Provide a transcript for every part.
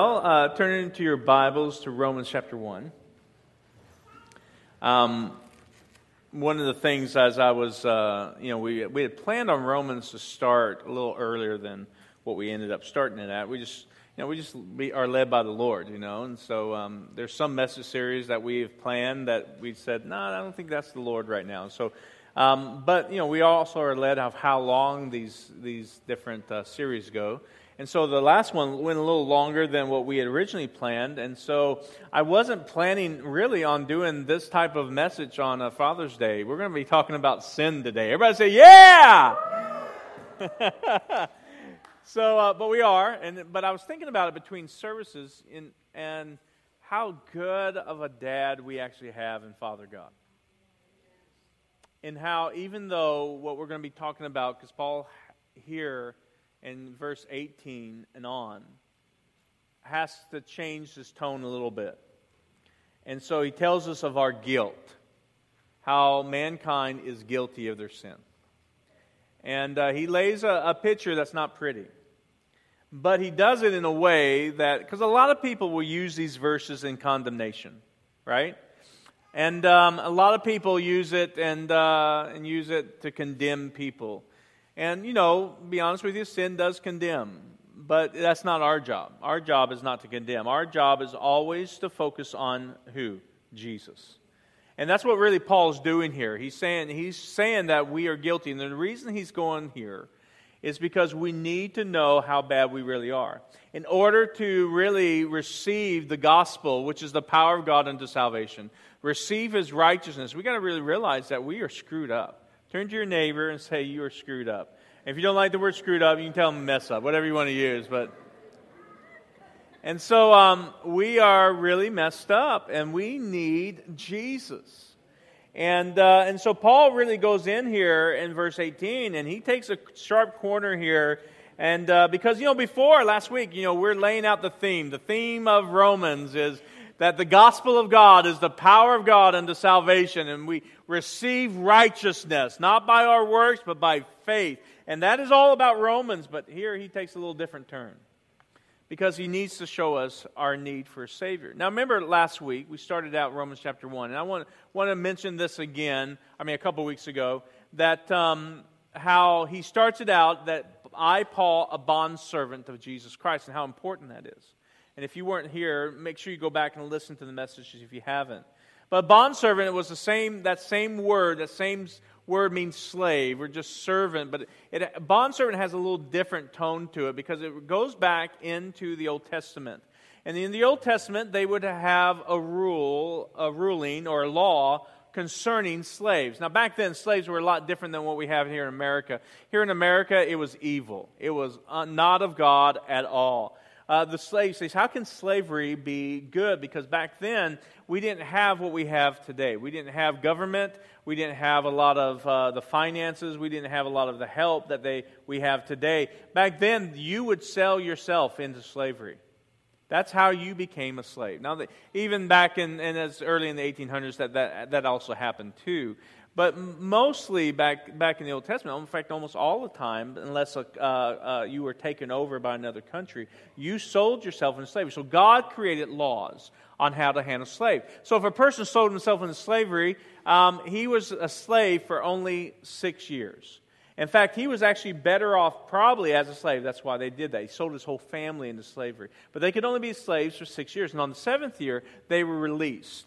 Well, uh, turn into your Bibles to Romans chapter 1. Um, one of the things as I was, uh, you know, we, we had planned on Romans to start a little earlier than what we ended up starting it at. We just, you know, we just be, are led by the Lord, you know, and so um, there's some message series that we've planned that we said, no, I don't think that's the Lord right now. So, um, but, you know, we also are led of how long these, these different uh, series go. And so the last one went a little longer than what we had originally planned. And so I wasn't planning really on doing this type of message on a Father's Day. We're going to be talking about sin today. Everybody say, yeah! so, uh, but we are. And, but I was thinking about it between services in, and how good of a dad we actually have in Father God. And how, even though what we're going to be talking about, because Paul here in verse 18 and on has to change his tone a little bit. And so he tells us of our guilt, how mankind is guilty of their sin. And uh, he lays a, a picture that's not pretty. But he does it in a way that, because a lot of people will use these verses in condemnation, right? And um, a lot of people use it and, uh, and use it to condemn people. And, you know, be honest with you, sin does condemn. But that's not our job. Our job is not to condemn. Our job is always to focus on who? Jesus. And that's what really Paul's doing here. He's saying, he's saying that we are guilty. And the reason he's going here is because we need to know how bad we really are. In order to really receive the gospel, which is the power of God unto salvation, receive his righteousness, we got to really realize that we are screwed up. Turn to your neighbor and say, You are screwed up. If you don't like the word screwed up, you can tell them mess up, whatever you want to use. But and so um, we are really messed up, and we need Jesus. And uh, and so Paul really goes in here in verse 18, and he takes a sharp corner here. And uh, because you know, before last week, you know, we're laying out the theme. The theme of Romans is that the gospel of God is the power of God unto salvation, and we receive righteousness, not by our works, but by faith. And that is all about Romans, but here he takes a little different turn because he needs to show us our need for a Savior. Now, remember last week, we started out Romans chapter 1, and I want, want to mention this again, I mean, a couple weeks ago, that um, how he starts it out that I, Paul, a bondservant of Jesus Christ, and how important that is. And if you weren't here, make sure you go back and listen to the messages if you haven't. But bondservant it was the same, that same word, that same word means slave or just servant, but it, bondservant has a little different tone to it because it goes back into the Old Testament. And in the Old Testament, they would have a rule, a ruling or a law concerning slaves. Now, back then, slaves were a lot different than what we have here in America. Here in America, it was evil, it was uh, not of God at all uh, the slave says, How can slavery be good? Because back then, we didn't have what we have today. We didn't have government. We didn't have a lot of uh, the finances. We didn't have a lot of the help that they, we have today. Back then, you would sell yourself into slavery. That's how you became a slave. Now, even back in, and as early in the 1800s, that, that, that also happened too. But mostly back, back in the Old Testament, in fact, almost all the time, unless uh, uh, you were taken over by another country, you sold yourself into slavery. So God created laws on how to handle slave. So if a person sold himself into slavery, um, he was a slave for only six years. In fact, he was actually better off probably as a slave. That's why they did that. He sold his whole family into slavery. But they could only be slaves for six years. And on the seventh year, they were released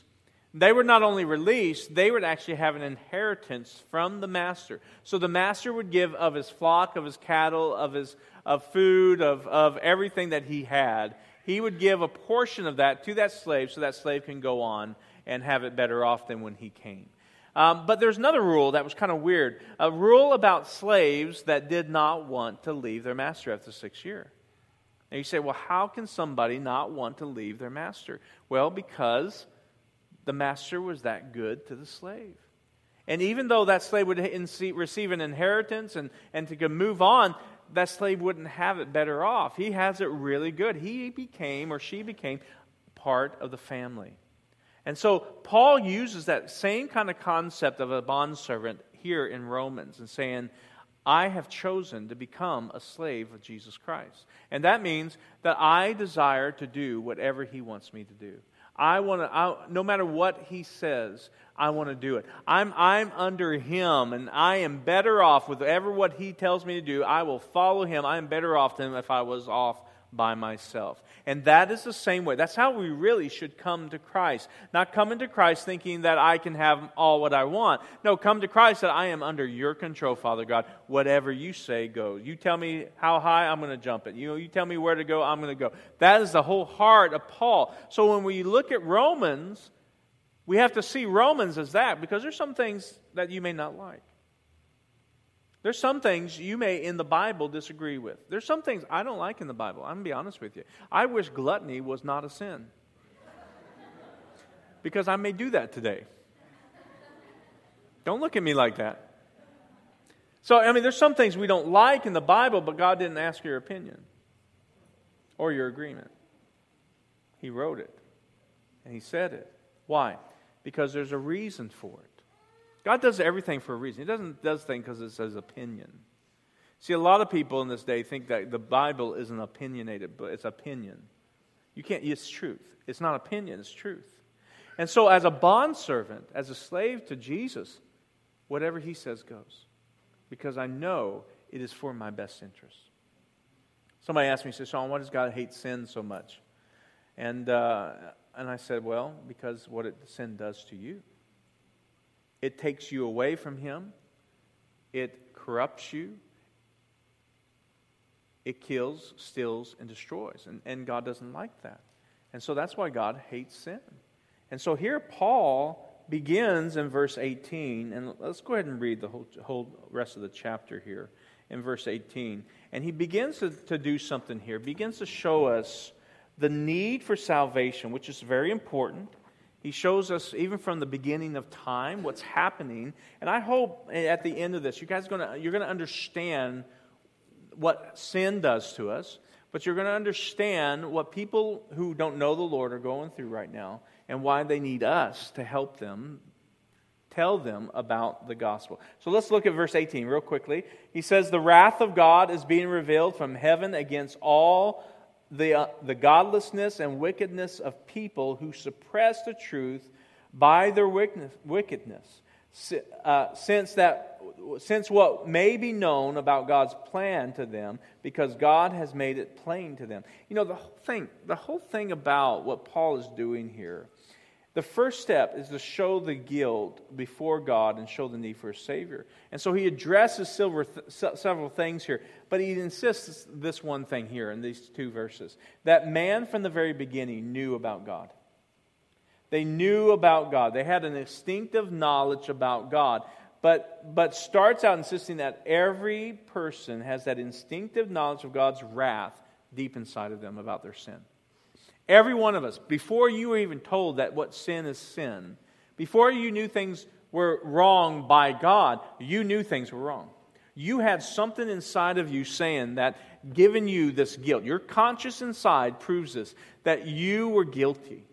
they were not only released, they would actually have an inheritance from the master. So the master would give of his flock, of his cattle, of his of food, of, of everything that he had. He would give a portion of that to that slave so that slave can go on and have it better off than when he came. Um, but there's another rule that was kind of weird a rule about slaves that did not want to leave their master after six years. And you say, well, how can somebody not want to leave their master? Well, because the master was that good to the slave. And even though that slave would receive an inheritance and, and to move on, that slave wouldn't have it better off. He has it really good. He became, or she became, part of the family. And so Paul uses that same kind of concept of a bondservant here in Romans and saying, I have chosen to become a slave of Jesus Christ. And that means that I desire to do whatever He wants me to do. I want to, no matter what He says, I want to do it. I'm, I'm under Him, and I am better off with whatever what He tells me to do. I will follow Him. I am better off than if I was off by myself. And that is the same way. That's how we really should come to Christ. Not come into Christ thinking that I can have all what I want. No, come to Christ that I am under your control, Father God. Whatever you say goes. You tell me how high, I'm going to jump it. You you tell me where to go, I'm going to go. That is the whole heart of Paul. So when we look at Romans, we have to see Romans as that because there's some things that you may not like. There's some things you may in the Bible disagree with. There's some things I don't like in the Bible. I'm going to be honest with you. I wish gluttony was not a sin. because I may do that today. Don't look at me like that. So, I mean, there's some things we don't like in the Bible, but God didn't ask your opinion or your agreement. He wrote it and He said it. Why? Because there's a reason for it. God does everything for a reason. He doesn't does things because it's his opinion. See, a lot of people in this day think that the Bible isn't opinionated, but it's opinion. You can't. It's truth. It's not opinion. It's truth. And so, as a bondservant, as a slave to Jesus, whatever he says goes, because I know it is for my best interest. Somebody asked me, said, Sean, why does God hate sin so much? And uh, and I said, well, because what it, sin does to you. It takes you away from Him, it corrupts you, it kills, steals, and destroys. And, and God doesn't like that. And so that's why God hates sin. And so here Paul begins in verse 18, and let's go ahead and read the whole, whole rest of the chapter here in verse 18. And he begins to, to do something here, begins to show us the need for salvation, which is very important. He shows us, even from the beginning of time, what's happening. And I hope eh, at the end of this, you guys are gonna, you're going to understand what sin does to us, but you're going to understand what people who don't know the Lord are going through right now and why they need us to help them tell them about the gospel. So let's look at verse 18 real quickly. He says, The wrath of God is being revealed from heaven against all the, uh, the godlessness and wickedness of people who suppress the truth by their wickedness. Uh, since, that, since what may be known about God's plan to them, because God has made it plain to them. You know, the whole thing, the whole thing about what Paul is doing here the first step is to show the guilt before God and show the need for a Savior. And so he addresses several things here, but he insists this one thing here in these two verses that man from the very beginning knew about God. They knew about God, they had an instinctive knowledge about God. But, but starts out insisting that every person has that instinctive knowledge of God's wrath deep inside of them about their sin. Every one of us, before you were even told that what sin is sin, before you knew things were wrong by God, you knew things were wrong. You had something inside of you saying that, giving you this guilt. Your conscience inside proves this that you were guilty.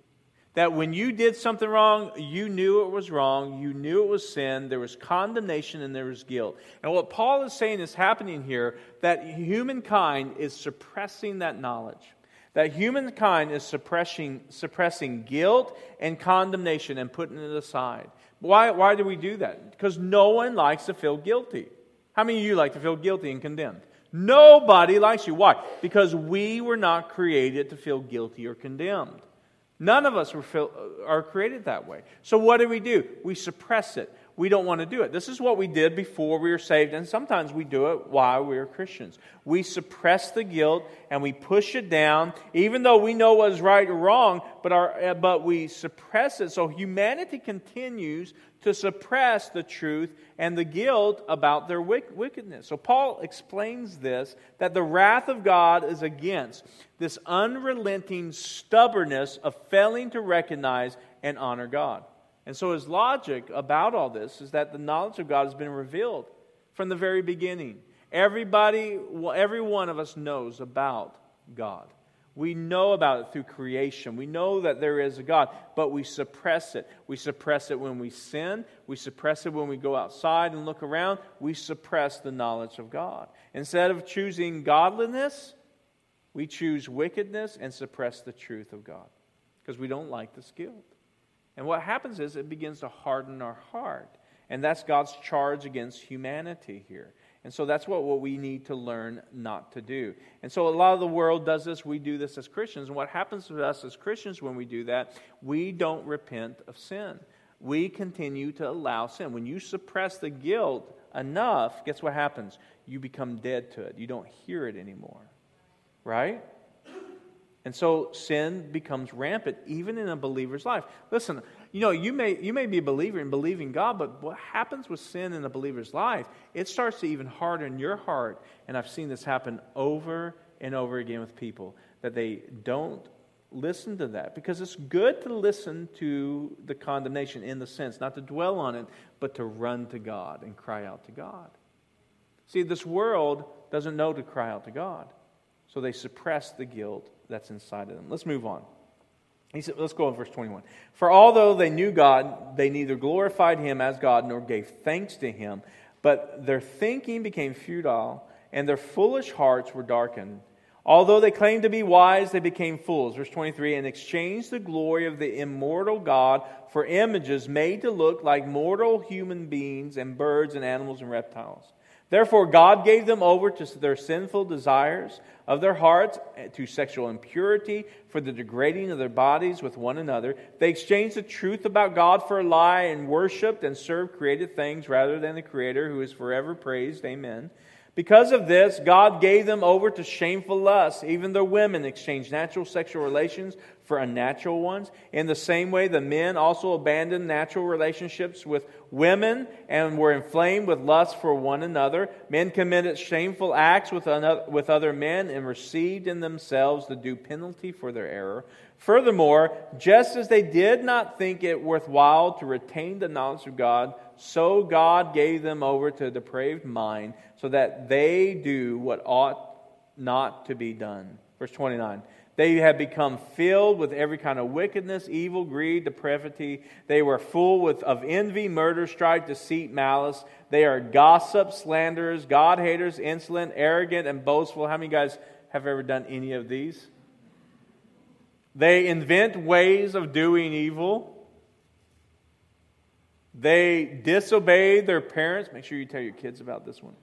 That when you did something wrong, you knew it was wrong, you knew it was sin, there was condemnation, and there was guilt. And what Paul is saying is happening here that humankind is suppressing that knowledge that humankind is suppressing, suppressing guilt and condemnation and putting it aside. Why, why do we do that? Because no one likes to feel guilty. How many of you like to feel guilty and condemned? Nobody likes you. Why? Because we were not created to feel guilty or condemned. None of us were feel, are created that way. So what do we do? We suppress it we don't want to do it. This is what we did before we were saved, and sometimes we do it while we are Christians. We suppress the guilt and we push it down, even though we know what is right or wrong, but, our, uh, but we suppress it. So humanity continues to suppress the truth and the guilt about their wickedness. So Paul explains this that the wrath of God is against this unrelenting stubbornness of failing to recognize and honor God. And so his logic about all this is that the knowledge of God has been revealed from the very beginning. Everybody, every one of us knows about God. We know about it through creation. We know that there is a God, but we suppress it. We suppress it when we sin. We suppress it when we go outside and look around. We suppress the knowledge of God. Instead of choosing godliness, we choose wickedness and suppress the truth of God because we don't like this guilt. And what happens is it begins to harden our heart. And that's God's charge against humanity here. And so that's what, what we need to learn not to do. And so a lot of the world does this. We do this as Christians. And what happens to us as Christians when we do that, we don't repent of sin. We continue to allow sin. When you suppress the guilt enough, guess what happens? You become dead to it. You don't hear it anymore. Right? And so sin becomes rampant even in a believer's life. Listen, you know, you may, you may be a believer and believe in God, but what happens with sin in a believer's life, it starts to even harden your heart. And I've seen this happen over and over again with people that they don't listen to that because it's good to listen to the condemnation in the sense, not to dwell on it, but to run to God and cry out to God. See, this world doesn't know to cry out to God, so they suppress the guilt that's inside of them. Let's move on. He said, let's go on verse 21. For although they knew God, they neither glorified him as God nor gave thanks to him, but their thinking became futile, and their foolish hearts were darkened. Although they claimed to be wise, they became fools. Verse 23 and exchanged the glory of the immortal God for images made to look like mortal human beings and birds and animals and reptiles. Therefore, God gave them over to their sinful desires of their hearts, eh, to sexual impurity, for the degrading of their bodies with one another. They exchanged the truth about God for a lie and worshiped and served created things rather than the Creator who is forever praised. Amen. Because of this, God gave them over to shameful lusts. Even their women exchanged natural sexual relations for unnatural ones. In the same way, the men also abandoned natural relationships with women and were inflamed with lust for one another. Men committed shameful acts with, another, with other men and received in themselves the due penalty for their error. Furthermore, just as they did not think it worthwhile to retain the knowledge of God, so God gave them over to a depraved mind, so that they do what ought not to be done. Verse 29. They have become filled with every kind of wickedness, evil, greed, depravity. They were full with, of envy, murder, strife, deceit, malice. They are gossips, slanderers, God haters, insolent, arrogant, and boastful. How many guys have ever done any of these? They invent ways of doing evil. They disobey their parents. Make sure you tell your kids about this one.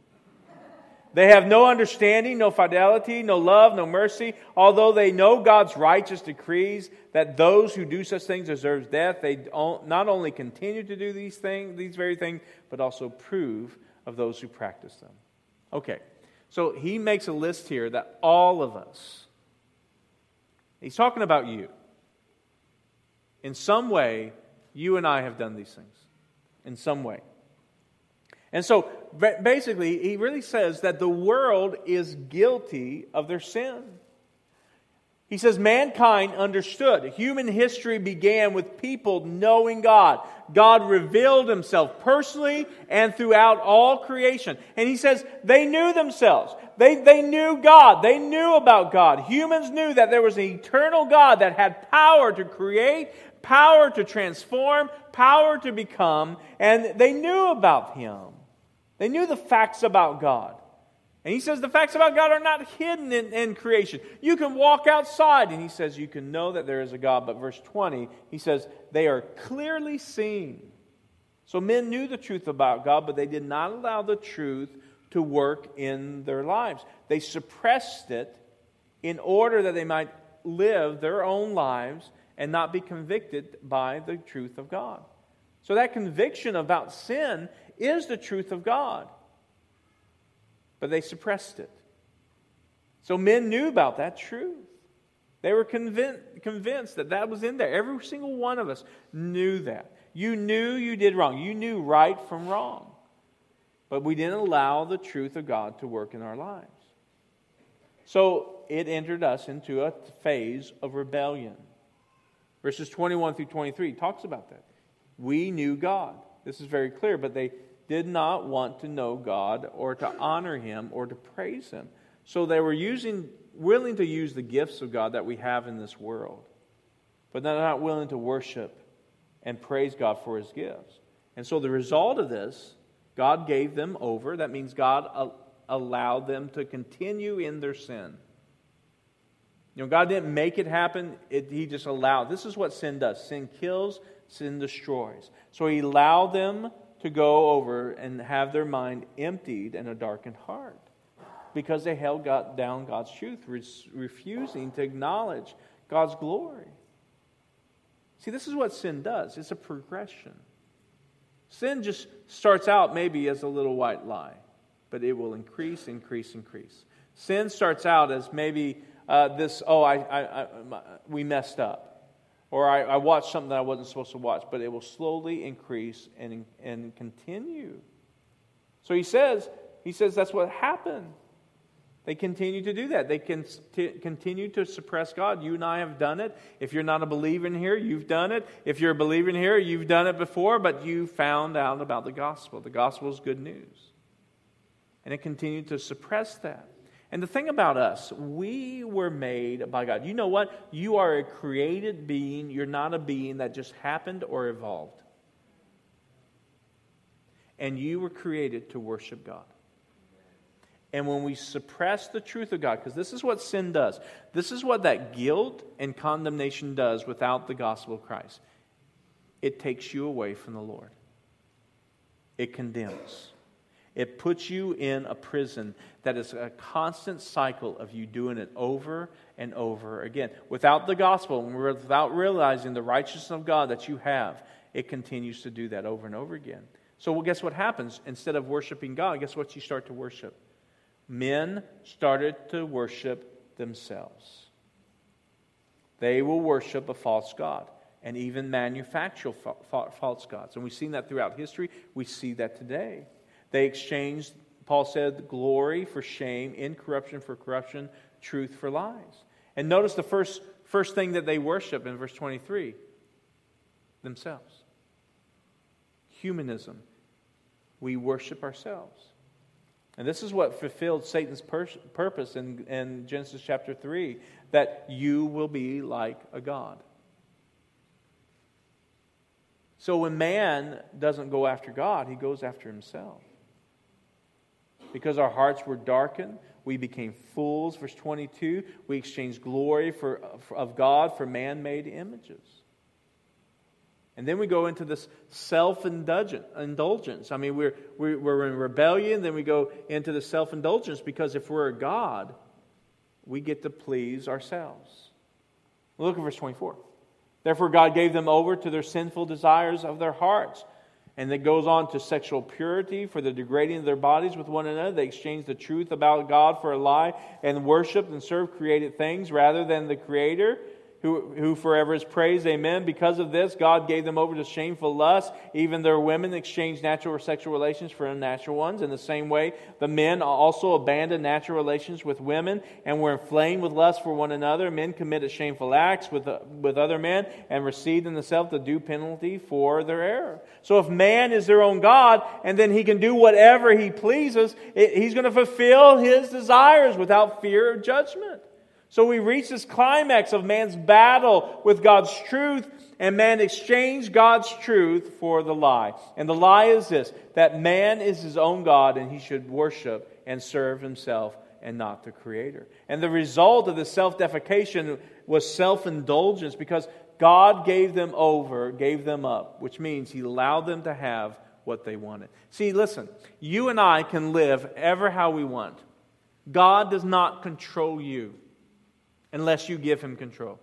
They have no understanding, no fidelity, no love, no mercy. Although they know God's righteous decrees that those who do such things deserve death, they not only continue to do these things, these very things, but also prove of those who practice them. Okay, so he makes a list here that all of us, he's talking about you. In some way, you and I have done these things in some way. And so basically, he really says that the world is guilty of their sin. He says mankind understood. Human history began with people knowing God. God revealed himself personally and throughout all creation. And he says they knew themselves. They, they knew God. They knew about God. Humans knew that there was an eternal God that had power to create, power to transform, power to become, and they knew about him. They knew the facts about God. And he says the facts about God are not hidden in, in, creation. You can walk outside, and he says you can know that there is a God. But verse 20, he says they are clearly seen. So men knew the truth about God, but they did not allow the truth to work in their lives. They suppressed it in order that they might live their own lives and not be convicted by the truth of God. So that conviction about sin is the truth of God. But they suppressed it. So men knew about that truth. They were convinced, convinced that that was in there. Every single one of us knew that. You knew you did wrong. You knew right from wrong. But we didn't allow the truth of God to work in our lives. So it entered us into a phase of rebellion. Verses 21 through 23 talks about that. We knew God. This is very clear, but they did not want to know God or to honor Him or to praise Him. So they were using willing to use the gifts of God that we have in this world, but they're not willing to worship and praise God for his gifts. And so the result of this, God gave them over. That means God uh, allowed them to continue in their sin. You know, God didn't make it happen, it, He just allowed. This is what sin does sin kills, sin destroys. So He allowed them to go over and have their mind emptied and a darkened heart because they held God, down God's truth, refusing to acknowledge God's glory. See, this is what sin does it's a progression. Sin just starts out maybe as a little white lie, but it will increase, increase, increase. Sin starts out as maybe uh, this, oh, I, I, I, we messed up. Or I, I watched something that I wasn't supposed to watch, but it will slowly increase and, and continue. So he says, he says that's what happened. They continue to do that. They can t- continue to suppress God. You and I have done it. If you're not a believer in here, you've done it. If you're a believer in here, you've done it before, but you found out about the gospel. The gospel is good news. And it continued to suppress that. And the thing about us, we were made by God. You know what? You are a created being. You're not a being that just happened or evolved. And you were created to worship God. And when we suppress the truth of God, because this is what sin does, this is what that guilt and condemnation does without the gospel of Christ. It takes you away from the Lord, it condemns. It puts you in a prison that is a constant cycle of you doing it over and over again. Without the gospel, without realizing the righteousness of God that you have, it continues to do that over and over again. So, well, guess what happens? Instead of worshiping God, guess what you start to worship? Men started to worship themselves. They will worship a false God and even manufacture false gods. And we've seen that throughout history. We see that today. They exchanged, Paul said, glory for shame, incorruption for corruption, truth for lies. And notice the first, first thing that they worship in verse 23 themselves. Humanism. We worship ourselves. And this is what fulfilled Satan's pur- purpose in, in Genesis chapter 3 that you will be like a God. So when man doesn't go after God, he goes after himself because our hearts were darkened. We became fools. Verse 22 we exchanged glory for, of God for man made images. And then we go into this self indulgence. I mean, we're, we're in rebellion, then we go into the self indulgence because if we're a God, we get to please ourselves. Look at verse 24. Therefore, God gave them over to their sinful desires of their hearts and it goes on to sexual purity for the degrading of their bodies with one another. They exchange the truth about God for a lie and worship and serve created things rather than the Creator who, who forever is praised. Amen. Because of this, God gave them over to shameful lust. Even their women exchanged natural or sexual relations for unnatural ones. In the same way, the men also abandoned natural relations with women and were inflamed with lust for one another. Men committed shameful acts with, uh, with other men and received in themselves the due penalty for their error. So if man is their own God and then he can do whatever he pleases, it, he's going to fulfill his desires without fear of judgment. So we reach this climax of man's battle with God's truth, and man exchanged God's truth for the lie. And the lie is this that man is his own God and he should worship and serve himself and not the Creator. And the result of the self deification was self indulgence because God gave them over, gave them up, which means He allowed them to have what they wanted. See, listen, you and I can live ever how we want. God does not control you unless you give him control.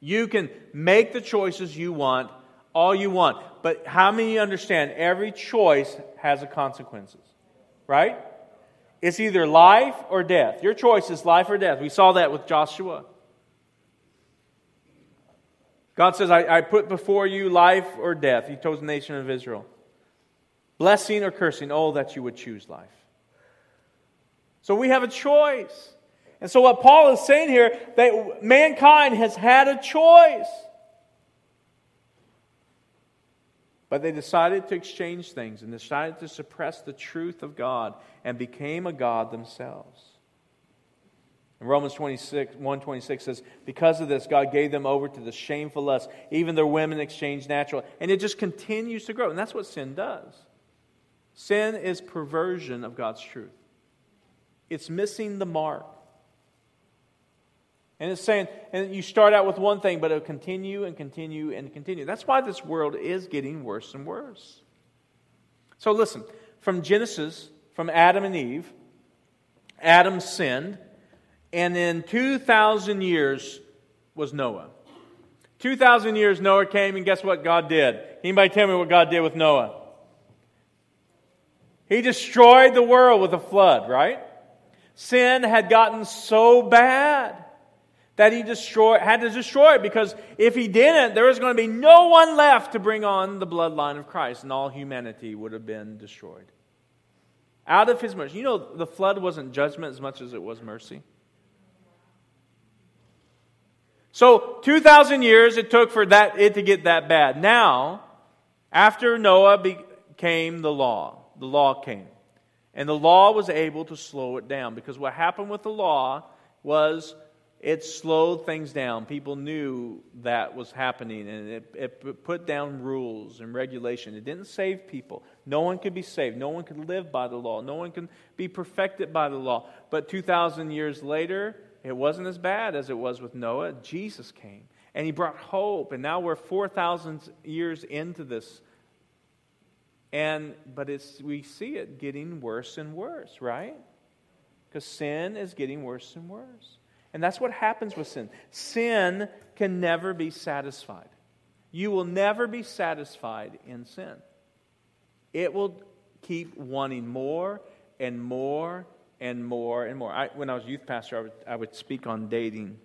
You can make the choices you want, all you want. But how many understand every choice has a consequences? Right? It's either life or death. Your choice is life or death. We saw that with Joshua. God says, I, I put before you life or death. He told the nation of Israel. Blessing or cursing, oh, that you would choose life. So we have a choice. And so, what Paul is saying here, that mankind has had a choice. But they decided to exchange things and decided to suppress the truth of God and became a God themselves. And Romans 26, 126 says, Because of this, God gave them over to the shameful lust. Even their women exchanged natural. And it just continues to grow. And that's what sin does. Sin is perversion of God's truth, it's missing the mark. And it's saying, and you start out with one thing, but it'll continue and continue and continue. That's why this world is getting worse and worse. So listen, from Genesis, from Adam and Eve, Adam sinned, and in 2,000 years was Noah. 2,000 years Noah came, and guess what God did? Anybody tell me what God did with Noah? He destroyed the world with a flood, right? Sin had gotten so bad that he destroy, had to destroy it because if he didn't, there was going to be no one left to bring on the bloodline of Christ, and all humanity would have been destroyed. Out of his mercy. You know, the flood wasn't judgment as much as it was mercy. So, 2,000 years it took for that, it to get that bad. Now, after Noah became the law, the law came. And the law was able to slow it down because what happened with the law was it slowed things down. People knew that was happening, and it, it, put down rules and regulation. It didn't save people. No one could be saved. No one could live by the law. No one can be perfected by the law. But 2,000 years later, it wasn't as bad as it was with Noah. Jesus came, and he brought hope, and now we're 4,000 years into this. And, but it's, we see it getting worse and worse, right? Because sin is getting worse and worse. And that's what happens with sin. Sin can never be satisfied. You will never be satisfied in sin. It will keep wanting more and more and more and more. I, when I was youth pastor, I would, I would speak on dating.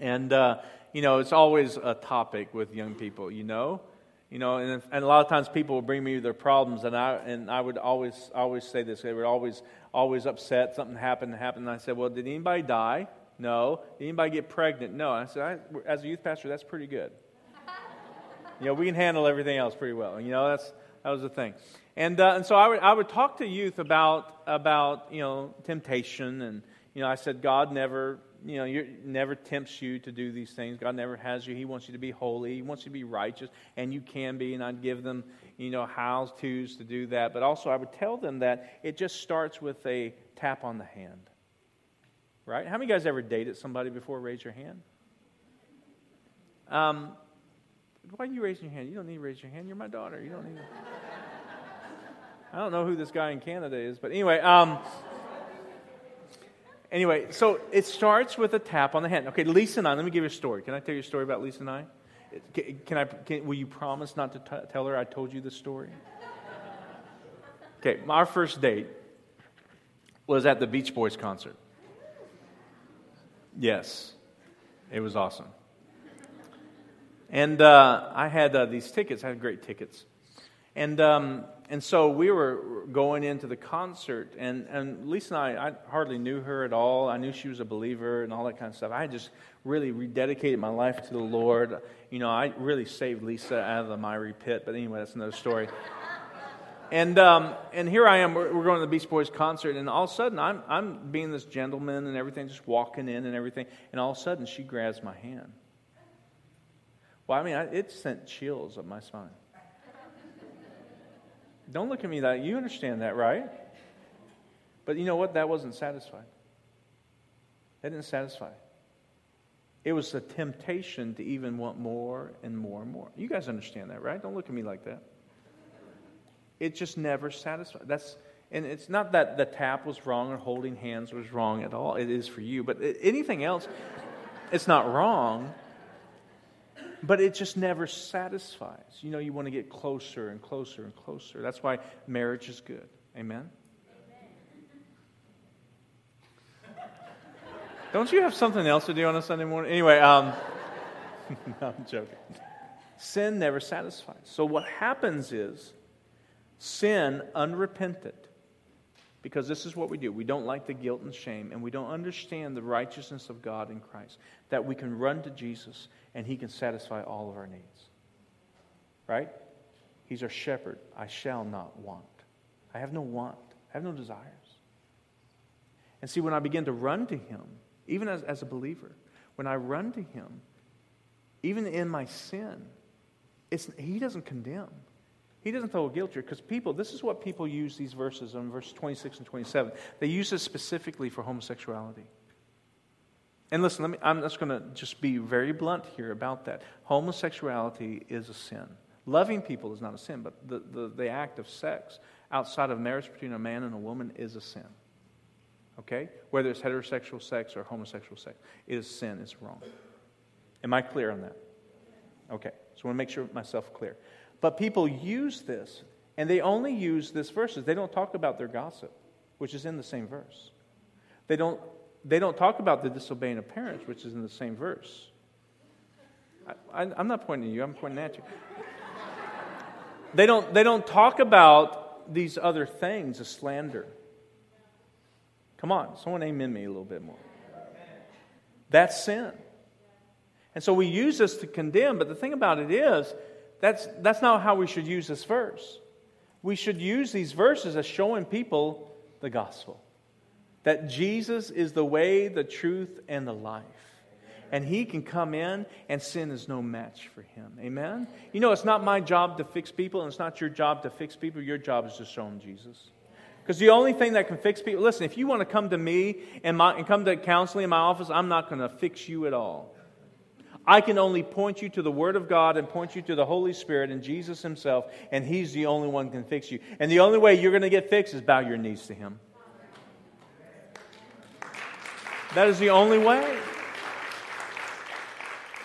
And, uh, you know, it's always a topic with young people, you know? You know, and, and a lot of times people will bring me their problems, and I, and I would always, always say this. They were always, always upset. Something happened, happened. And I said, well, did anybody die? No. Did anybody get pregnant? No. I said, I, as a youth pastor, that's pretty good. you know, we can handle everything else pretty well. You know, that's, that was the thing. And, uh, and so I would, I would talk to youth about, about, you know, temptation. And, you know, I said, God never, you know, never tempts you to do these things. God never has you. He wants you to be holy. He wants you to be righteous. And you can be. And I'd give them, you know, how to's to do that. But also I would tell them that it just starts with a tap on the hand right? How many guys ever dated somebody before? Raise your hand. Um, why are you raising your hand? You don't need to raise your hand. You're my daughter. You don't need. To... I don't know who this guy in Canada is, but anyway. Um, anyway, so it starts with a tap on the hand. Okay, Lisa and I. Let me give you a story. Can I tell you a story about Lisa and I? Can, can I? Can, will you promise not to t- tell her I told you the story? Okay, our first date was at the Beach Boys concert. Yes, it was awesome. And uh, I had uh, these tickets. I had great tickets. And, um, and so we were going into the concert, and, and Lisa and I, I hardly knew her at all. I knew she was a believer and all that kind of stuff. I just really rededicated my life to the Lord. You know, I really saved Lisa out of the miry pit, but anyway, that's another story. And, um, and here I am, we're, we're, going to the Beach Boys concert, and all of a sudden I'm, I'm being this gentleman and everything, just walking in and everything, and all of a sudden she grabs my hand. Well, I mean, I, it sent chills up my spine. Don't look at me that you understand that, right? But you know what? That wasn't satisfied. That didn't satisfy. It was a temptation to even want more and more and more. You guys understand that, right? Don't look at me like that. It just never satisfies. That's and it's not that the tap was wrong or holding hands was wrong at all. It is for you, but anything else, it's not wrong. But it just never satisfies. You know, you want to get closer and closer and closer. That's why marriage is good. Amen. Don't you have something else to do on a Sunday morning? Anyway, um, no, I'm joking. Sin never satisfies. So what happens is sin unrepentant. Because this is what we do. We don't like the guilt and shame, and we don't understand the righteousness of God in Christ. That we can run to Jesus and He can satisfy all of our needs. Right? He's our shepherd. I shall not want. I have no want. I have no desires. And see, when I begin to run to Him, even as, as a believer. When I run to Him, even in my sin, it's, He doesn't condemn. He doesn't throw a guilt trip because people, this is what people use these verses in verse 26 and 27. They use it specifically for homosexuality. And listen, let me, I'm just going to just be very blunt here about that. Homosexuality is a sin. Loving people is not a sin, but the, the, the act of sex outside of marriage between a man and a woman is a sin. Okay? Whether it's heterosexual sex or homosexual sex, it is sin, it's wrong. Am I clear on that? Okay, so I want to make sure myself clear. But people use this, and they only use this verses. They don't talk about their gossip, which is in the same verse. They don't, they don't talk about the disobeying of parents, which is in the same verse. I, am not pointing at you, I'm pointing at you. They don't, they don't talk about these other things, a slander. Come on, someone amen me a little bit more. That's sin. And so we use this to condemn, but the thing about it is, that's, that's not how we should use this verse. We should use these verses as showing people the gospel that Jesus is the way, the truth, and the life and he can come in, and sin is no match for him. Amen? You know, it's not my job to fix people, and it's not your job to fix people. Your job is to show them Jesus. Because the only thing that can fix people, listen, if you want to come to me and, my, and come to counseling in my office, I'm not going to fix you at all. I can only point you to the Word of God and point you to the Holy Spirit and Jesus Himself, and He's the only one can fix you. And the only way you're going to get fixed is bow your knees to Him. That is the only way.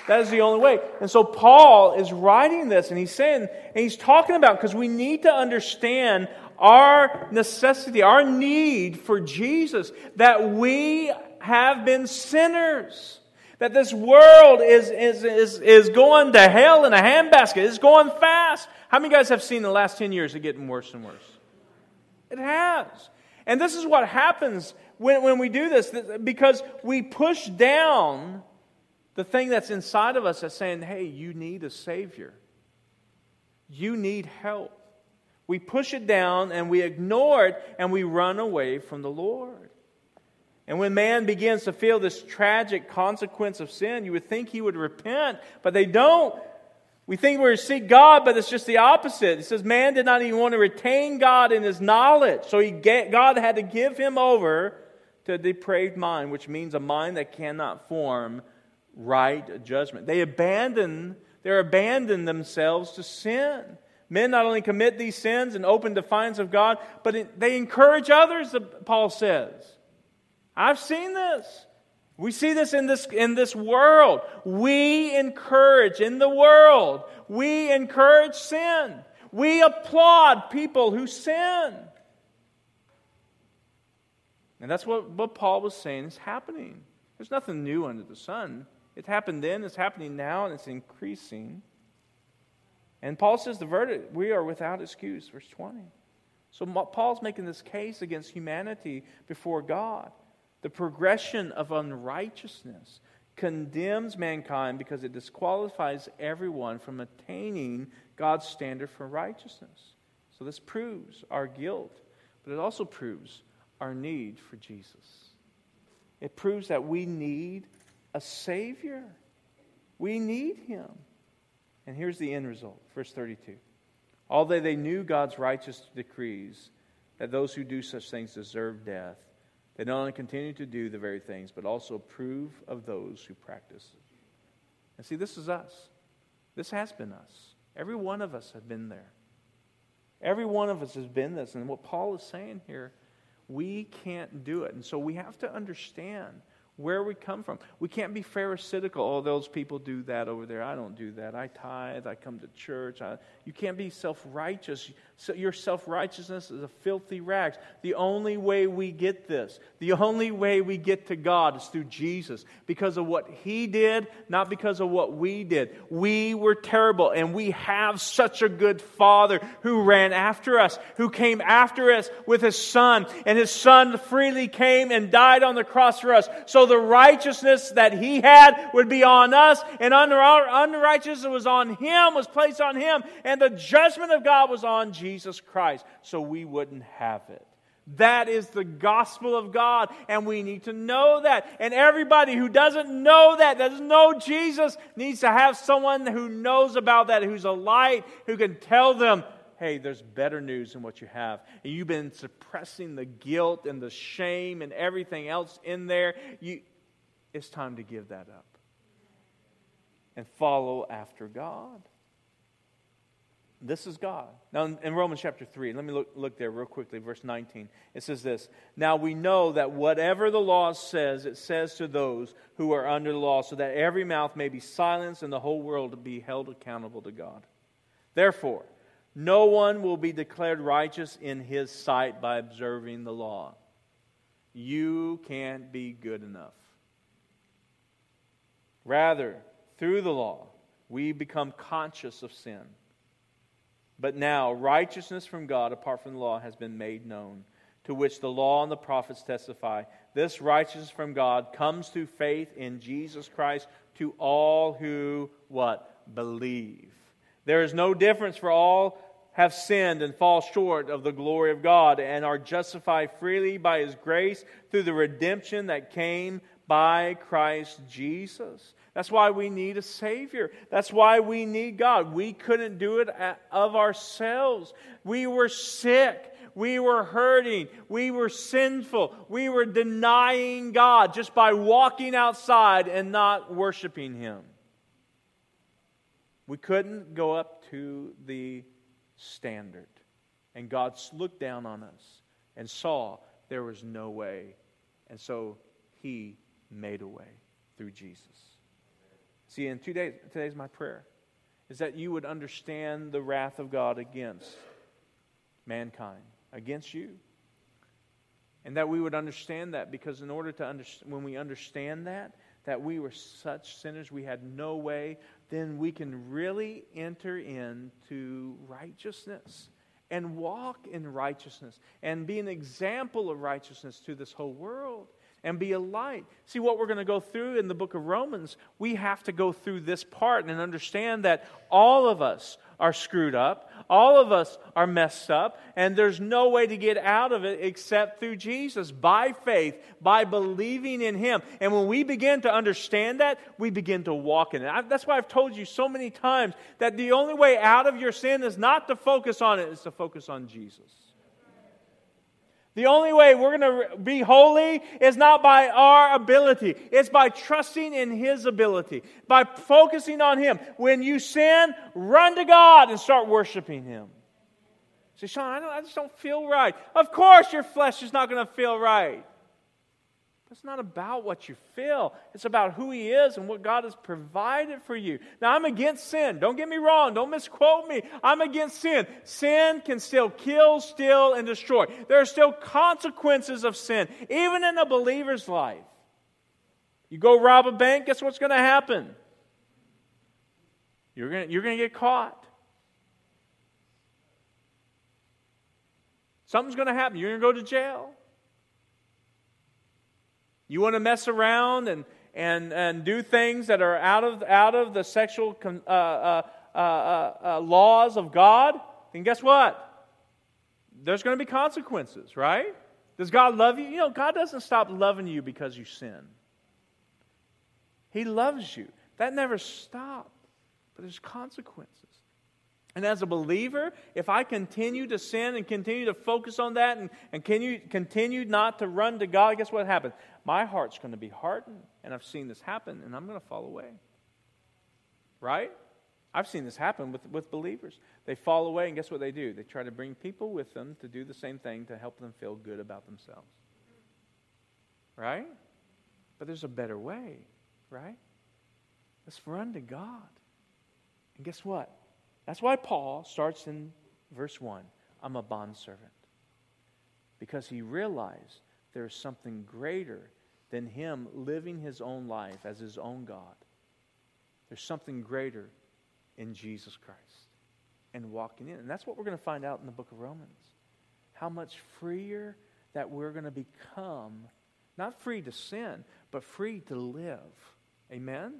That is the only way. And so Paul is writing this and he's saying, and he's talking about, because we need to understand our necessity, our need for Jesus, that we have been sinners. That this world is, is, is, is going to hell in a handbasket. It's going fast. How many guys have seen the last 10 years it getting worse and worse? It has. And this is what happens when, when we do this, because we push down the thing that's inside of us that's saying, hey, you need a Savior. You need help. We push it down and we ignore it and we run away from the Lord. And when man begins to feel this tragic consequence of sin, you would think he would repent, but they don't. We think we're to seek God, but it's just the opposite. It says man did not even want to retain God in his knowledge, so he get, God had to give him over to a depraved mind, which means a mind that cannot form right judgment. They abandon, they're abandon themselves to sin. Men not only commit these sins in open defiance of God, but it, they encourage others, Paul says. I've seen this. We see this in this, in this world. We encourage in the world. We encourage sin. We applaud people who sin. And that's what, what Paul was saying is happening. There's nothing new under the sun. It happened then, it's happening now, and it's increasing. And Paul says the verdict, we are without excuse, verse 20. So Paul's making this case against humanity before God. The progression of unrighteousness condemns mankind because it disqualifies everyone from attaining God's standard for righteousness. So this proves our guilt, but it also proves our need for Jesus. It proves that we need a Savior. We need Him. And here's the end result, verse 32. Although they knew God's righteous decrees that those who do such things deserve death, they not only continue to do the very things, but also approve of those who practice. And see, this is us. This has been us. Every one of us have been there. Every one of us has been this. And what Paul is saying here, we can't do it. And so we have to understand where we come from. We can't be pharisaical. Oh, those people do that over there. I don't do that. I tithe. I come to church. I, you can't be self righteous. So your self righteousness is a filthy rags. The only way we get this, the only way we get to God is through Jesus because of what He did, not because of what we did. We were terrible, and we have such a good Father who ran after us, who came after us with His Son, and His Son freely came and died on the cross for us. So the righteousness that he had would be on us, and under our unrighteousness was on him, was placed on him, and the judgment of God was on Jesus Christ, so we wouldn't have it. That is the gospel of God, and we need to know that. And everybody who doesn't know that, doesn't know Jesus, needs to have someone who knows about that, who's a light, who can tell them, hey, there's better news than what you have. And you've been suppressing the guilt and the shame and everything else in there. You, it's time to give that up and follow after God. This is God. Now, in Romans chapter 3, let me look, look there real quickly, verse 19. It says this Now we know that whatever the law says, it says to those who are under the law, so that every mouth may be silenced and the whole world be held accountable to God. Therefore, no one will be declared righteous in his sight by observing the law. You can't be good enough. Rather, through the law, we become conscious of sin. But now, righteousness from God apart from the law has been made known, to which the law and the prophets testify. This righteousness from God comes through faith in Jesus Christ to all who what? Believe. There is no difference for all have sinned and fall short of the glory of God and are justified freely by his grace through the redemption that came by Christ Jesus. That's why we need a Savior. That's why we need God. We couldn't do it of ourselves. We were sick. We were hurting. We were sinful. We were denying God just by walking outside and not worshiping Him. We couldn't go up to the standard. And God looked down on us and saw there was no way. And so He made a way through Jesus. See, in two days, today's my prayer is that you would understand the wrath of God against mankind, against you. And that we would understand that because in order to understand, when we understand that, that we were such sinners, we had no way, then we can really enter into righteousness and walk in righteousness and be an example of righteousness to this whole world and be a light. See, what we're going to go through in the book of Romans, we have to go through this part and understand that all of us are screwed up, all of us are messed up, and there's no way to get out of it except through Jesus, by faith, by believing in Him. And when we begin to understand that, we begin to walk in it. I, that's why I've told you so many times that the only way out of your sin is not to focus on it, it's to focus on Jesus. The only way we're going to be holy is not by our ability. It's by trusting in His ability, by focusing on Him. When you sin, run to God and start worshiping Him. Say, Sean, I, I just don't feel right. Of course, your flesh is not going to feel right. It's not about what you feel. It's about who He is and what God has provided for you. Now, I'm against sin. Don't get me wrong. Don't misquote me. I'm against sin. Sin can still kill, steal, and destroy. There are still consequences of sin, even in a believer's life. You go rob a bank, guess what's going to happen? You're going you're to get caught. Something's going to happen. You're going to go to jail. You want to mess around and, and, and do things that are out of, out of the sexual uh uh, uh, uh, uh, laws of God? Then guess what? There's going to be consequences, right? Does God love you? You know, God doesn't stop loving you because you sin. He loves you. That never stops. But there's consequences. And as a believer, if I continue to sin and continue to focus on that and, and continue, continue not to run to God, guess what happens? My heart's going to be hardened. And I've seen this happen, and I'm going to fall away. Right? I've seen this happen with, with believers. They fall away, and guess what they do? They try to bring people with them to do the same thing to help them feel good about themselves. Right? But there's a better way, right? Let's run to God. And guess what? That's why Paul starts in verse 1 I'm a bondservant. Because he realized there's something greater than him living his own life as his own God. There's something greater in Jesus Christ and walking in. And that's what we're going to find out in the book of Romans. How much freer that we're going to become, not free to sin, but free to live. Amen?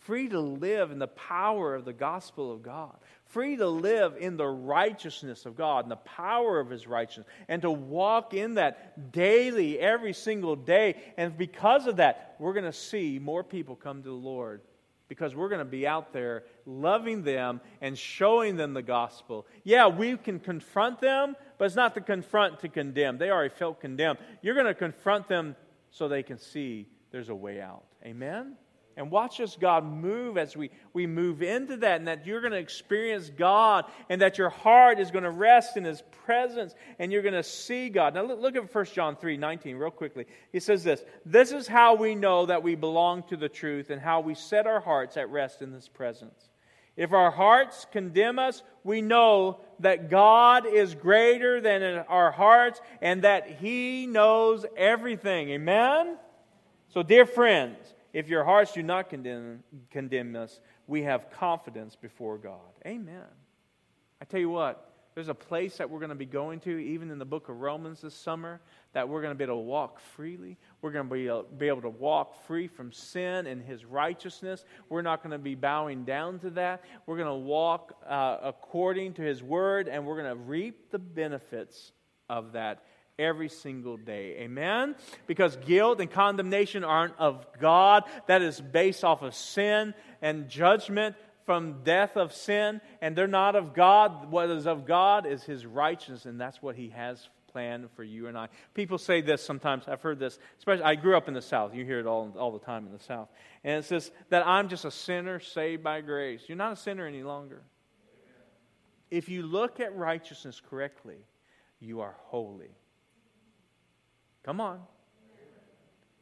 Free to live in the power of the gospel of God, free to live in the righteousness of God and the power of His righteousness, and to walk in that daily, every single day. And because of that, we're going to see more people come to the Lord because we're going to be out there loving them and showing them the gospel. Yeah, we can confront them, but it's not to confront to condemn. They already felt condemned. You're going to confront them so they can see there's a way out. Amen? And watch us, God, move as we, we move into that, and that you're going to experience God, and that your heart is going to rest in His presence, and you're going to see God. Now, look, look at 1 John 3 19 real quickly. He says this This is how we know that we belong to the truth, and how we set our hearts at rest in His presence. If our hearts condemn us, we know that God is greater than our hearts, and that He knows everything. Amen? So, dear friends, if your hearts do not condemn, condemn us, we have confidence before God. Amen. I tell you what, there's a place that we're going to be going to, even in the book of Romans this summer, that we're going to be able to walk freely. We're going to be, able, be able to walk free from sin and His righteousness. We're not going to be bowing down to that. We're going to walk uh, according to His word, and we're going to reap the benefits of that every single day. Amen? Because guilt and condemnation aren't of God. That is based off of sin and judgment from death of sin. And they're not of God. What is of God is His righteousness, and that's what He has planned for you and I. People say this sometimes. I've heard this, especially I grew up in the South. You hear it all, all the time in the South. And it says that I'm just a sinner saved by grace. You're not a sinner any longer. If you look at righteousness correctly, you are holy. Come on.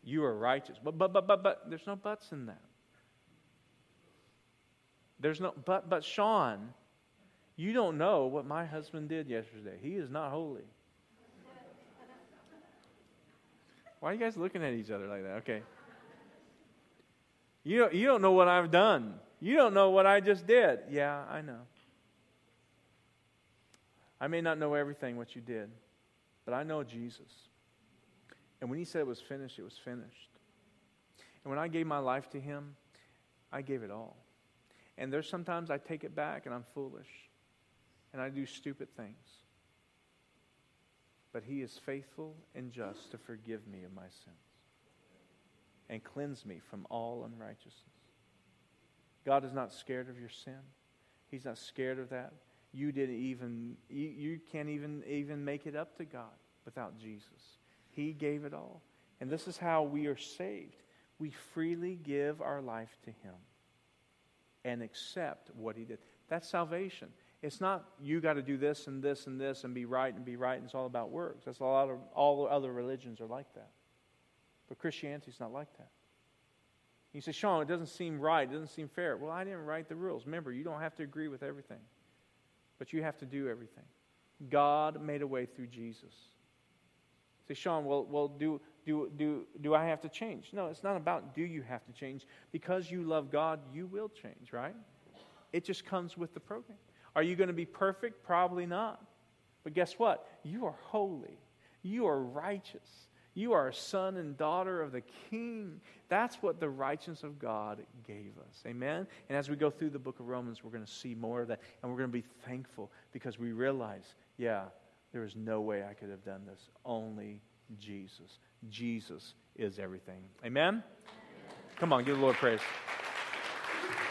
You are righteous. But, but, but, but, but, there's no buts in that. There's no, but, but, Sean, you don't know what my husband did yesterday. He is not holy. Why are you guys looking at each other like that? Okay. You don't, you don't know what I've done. You don't know what I just did. Yeah, I know. I may not know everything what you did, but I know Jesus. And when he said it was finished, it was finished. And when I gave my life to him, I gave it all. And there's sometimes I take it back and I'm foolish and I do stupid things. But he is faithful and just to forgive me of my sins and cleanse me from all unrighteousness. God is not scared of your sin. He's not scared of that. You didn't even you, you can't even even make it up to God without Jesus. He gave it all. And this is how we are saved. We freely give our life to Him and accept what He did. That's salvation. It's not you got to do this and this and this and be right and be right. And it's all about works. That's a lot of all other religions are like that. But Christianity is not like that. You say, Sean, it doesn't seem right. It doesn't seem fair. Well, I didn't write the rules. Remember, you don't have to agree with everything, but you have to do everything. God made a way through Jesus. Say, Sean, well, well do, do, do, do I have to change? No, it's not about do you have to change. Because you love God, you will change, right? It just comes with the program. Are you going to be perfect? Probably not. But guess what? You are holy. You are righteous. You are a son and daughter of the King. That's what the righteousness of God gave us. Amen? And as we go through the book of Romans, we're going to see more of that. And we're going to be thankful because we realize, yeah, there is no way I could have done this. Only Jesus. Jesus is everything. Amen? Come on, give the Lord praise.